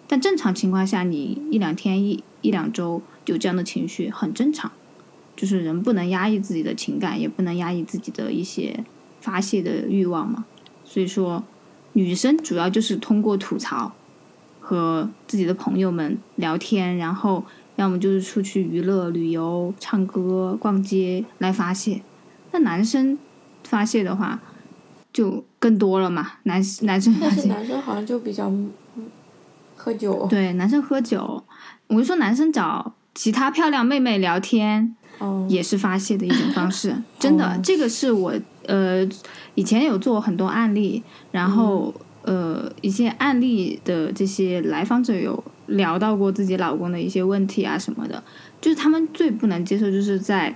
但正常情况下，你一两天、一一两周有这样的情绪很正常，就是人不能压抑自己的情感，也不能压抑自己的一些发泄的欲望嘛。所以说，女生主要就是通过吐槽和自己的朋友们聊天，然后。要么就是出去娱乐、旅游、唱歌、逛街来发泄。那男生发泄的话，就更多了嘛。男男生发泄，男生好像就比较喝酒。对，男生喝酒。我就说，男生找其他漂亮妹妹聊天，也是发泄的一种方式。真的，这个是我呃以前有做很多案例，然后呃一些案例的这些来访者有。聊到过自己老公的一些问题啊什么的，就是他们最不能接受，就是在，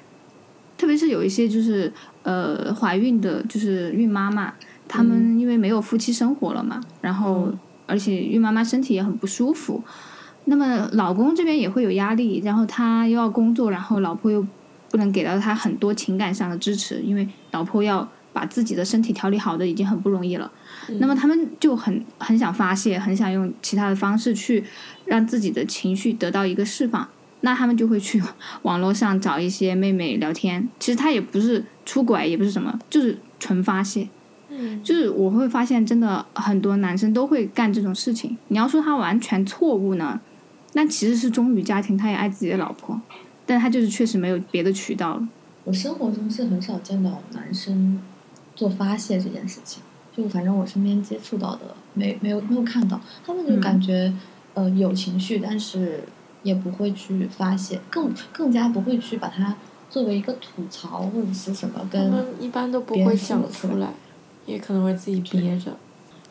特别是有一些就是呃怀孕的，就是孕妈妈，他们因为没有夫妻生活了嘛，然后而且孕妈妈身体也很不舒服，那么老公这边也会有压力，然后他又要工作，然后老婆又不能给到他很多情感上的支持，因为老婆要把自己的身体调理好的已经很不容易了。那么他们就很很想发泄，很想用其他的方式去让自己的情绪得到一个释放。那他们就会去网络上找一些妹妹聊天。其实他也不是出轨，也不是什么，就是纯发泄。嗯，就是我会发现，真的很多男生都会干这种事情。你要说他完全错误呢，那其实是忠于家庭，他也爱自己的老婆，但他就是确实没有别的渠道了。我生活中是很少见到男生做发泄这件事情。就反正我身边接触到的没没有没有看到，他们就感觉呃有情绪，但是也不会去发泄，更更加不会去把它作为一个吐槽或者是什么跟一般都不会讲出来，也可能会自己憋着，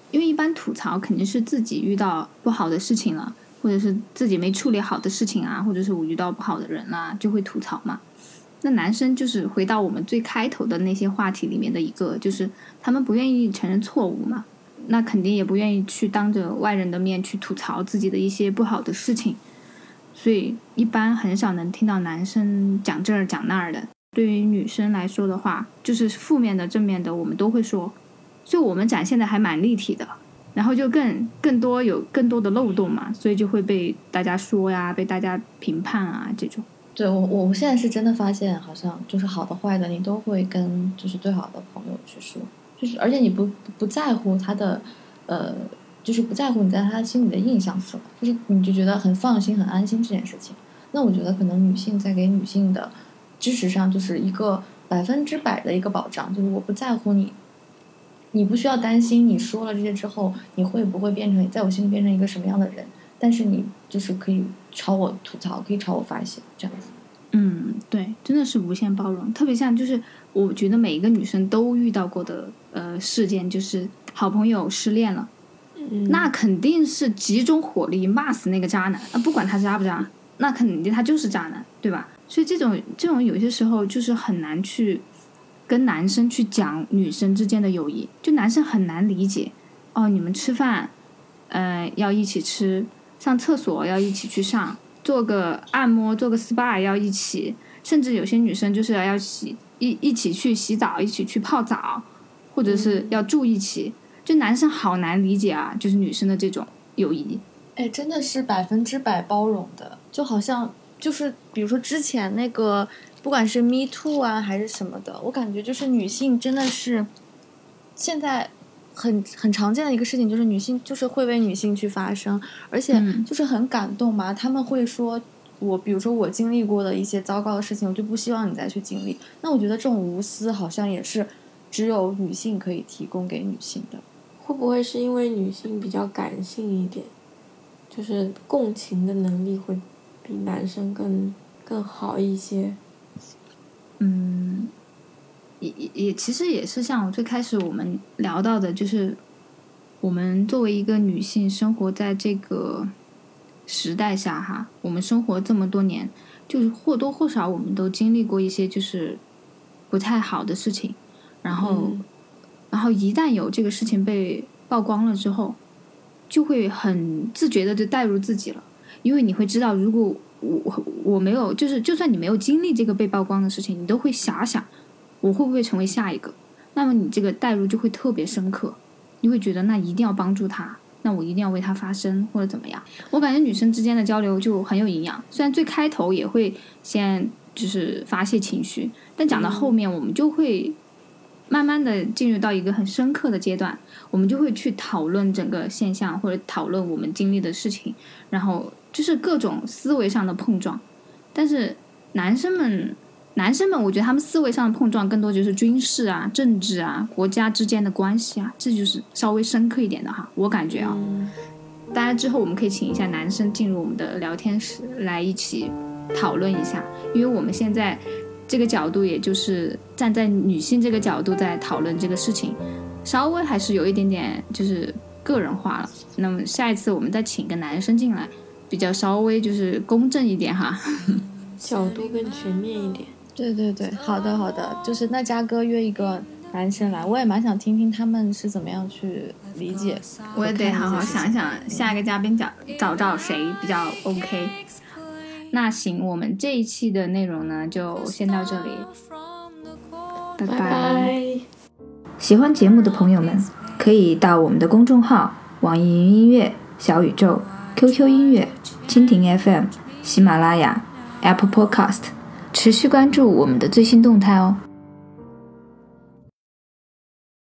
因为一般吐槽肯定是自己遇到不好的事情了，或者是自己没处理好的事情啊，或者是我遇到不好的人啦，就会吐槽嘛。那男生就是回到我们最开头的那些话题里面的一个，就是他们不愿意承认错误嘛，那肯定也不愿意去当着外人的面去吐槽自己的一些不好的事情，所以一般很少能听到男生讲这儿讲那儿的。对于女生来说的话，就是负面的、正面的，我们都会说，所以我们展现的还蛮立体的，然后就更更多有更多的漏洞嘛，所以就会被大家说呀，被大家评判啊这种。对我，我现在是真的发现，好像就是好的坏的，你都会跟就是最好的朋友去说，就是而且你不不在乎他的，呃，就是不在乎你在他心里的印象是什么，就是你就觉得很放心、很安心这件事情。那我觉得可能女性在给女性的支持上，就是一个百分之百的一个保障，就是我不在乎你，你不需要担心你说了这些之后，你会不会变成在我心里变成一个什么样的人。但是你就是可以朝我吐槽，可以朝我发泄，这样子。嗯，对，真的是无限包容。特别像就是我觉得每一个女生都遇到过的呃事件，就是好朋友失恋了，那肯定是集中火力骂死那个渣男啊！不管他渣不渣，那肯定他就是渣男，对吧？所以这种这种有些时候就是很难去跟男生去讲女生之间的友谊，就男生很难理解哦，你们吃饭，呃，要一起吃。上厕所要一起去上，做个按摩，做个 SPA 要一起，甚至有些女生就是要洗一一起去洗澡，一起去泡澡，或者是要住一起。就男生好难理解啊，就是女生的这种友谊。哎，真的是百分之百包容的，就好像就是比如说之前那个，不管是 Me Too 啊还是什么的，我感觉就是女性真的是现在。很很常见的一个事情就是女性就是会为女性去发声，而且就是很感动嘛。他们会说，我比如说我经历过的一些糟糕的事情，我就不希望你再去经历。那我觉得这种无私好像也是只有女性可以提供给女性的。会不会是因为女性比较感性一点，就是共情的能力会比男生更更好一些？嗯，也也也其实也是像最开始我们聊到的，就是我们作为一个女性，生活在这个时代下哈，我们生活这么多年，就是或多或少我们都经历过一些就是不太好的事情，然后，然后一旦有这个事情被曝光了之后，就会很自觉的就带入自己了，因为你会知道，如果我我没有，就是就算你没有经历这个被曝光的事情，你都会遐想，我会不会成为下一个？那么你这个代入就会特别深刻，你会觉得那一定要帮助他，那我一定要为他发声或者怎么样？我感觉女生之间的交流就很有营养，虽然最开头也会先就是发泄情绪，但讲到后面我们就会慢慢的进入到一个很深刻的阶段，我们就会去讨论整个现象或者讨论我们经历的事情，然后。就是各种思维上的碰撞，但是男生们，男生们，我觉得他们思维上的碰撞更多就是军事啊、政治啊、国家之间的关系啊，这就是稍微深刻一点的哈。我感觉啊，大家之后我们可以请一下男生进入我们的聊天室来一起讨论一下，因为我们现在这个角度也就是站在女性这个角度在讨论这个事情，稍微还是有一点点就是个人化了。那么下一次我们再请个男生进来。比较稍微就是公正一点哈，角度更全面一点。对对对，好的好的，就是那嘉哥约一个男生来，我也蛮想听听他们是怎么样去理解。我也得好好想想下一个嘉宾找找找谁比较 OK。那行，我们这一期的内容呢就先到这里，拜拜。喜欢节目的朋友们可以到我们的公众号网易云音乐小宇宙。QQ 音乐、蜻蜓 FM、喜马拉雅、Apple Podcast，持续关注我们的最新动态哦。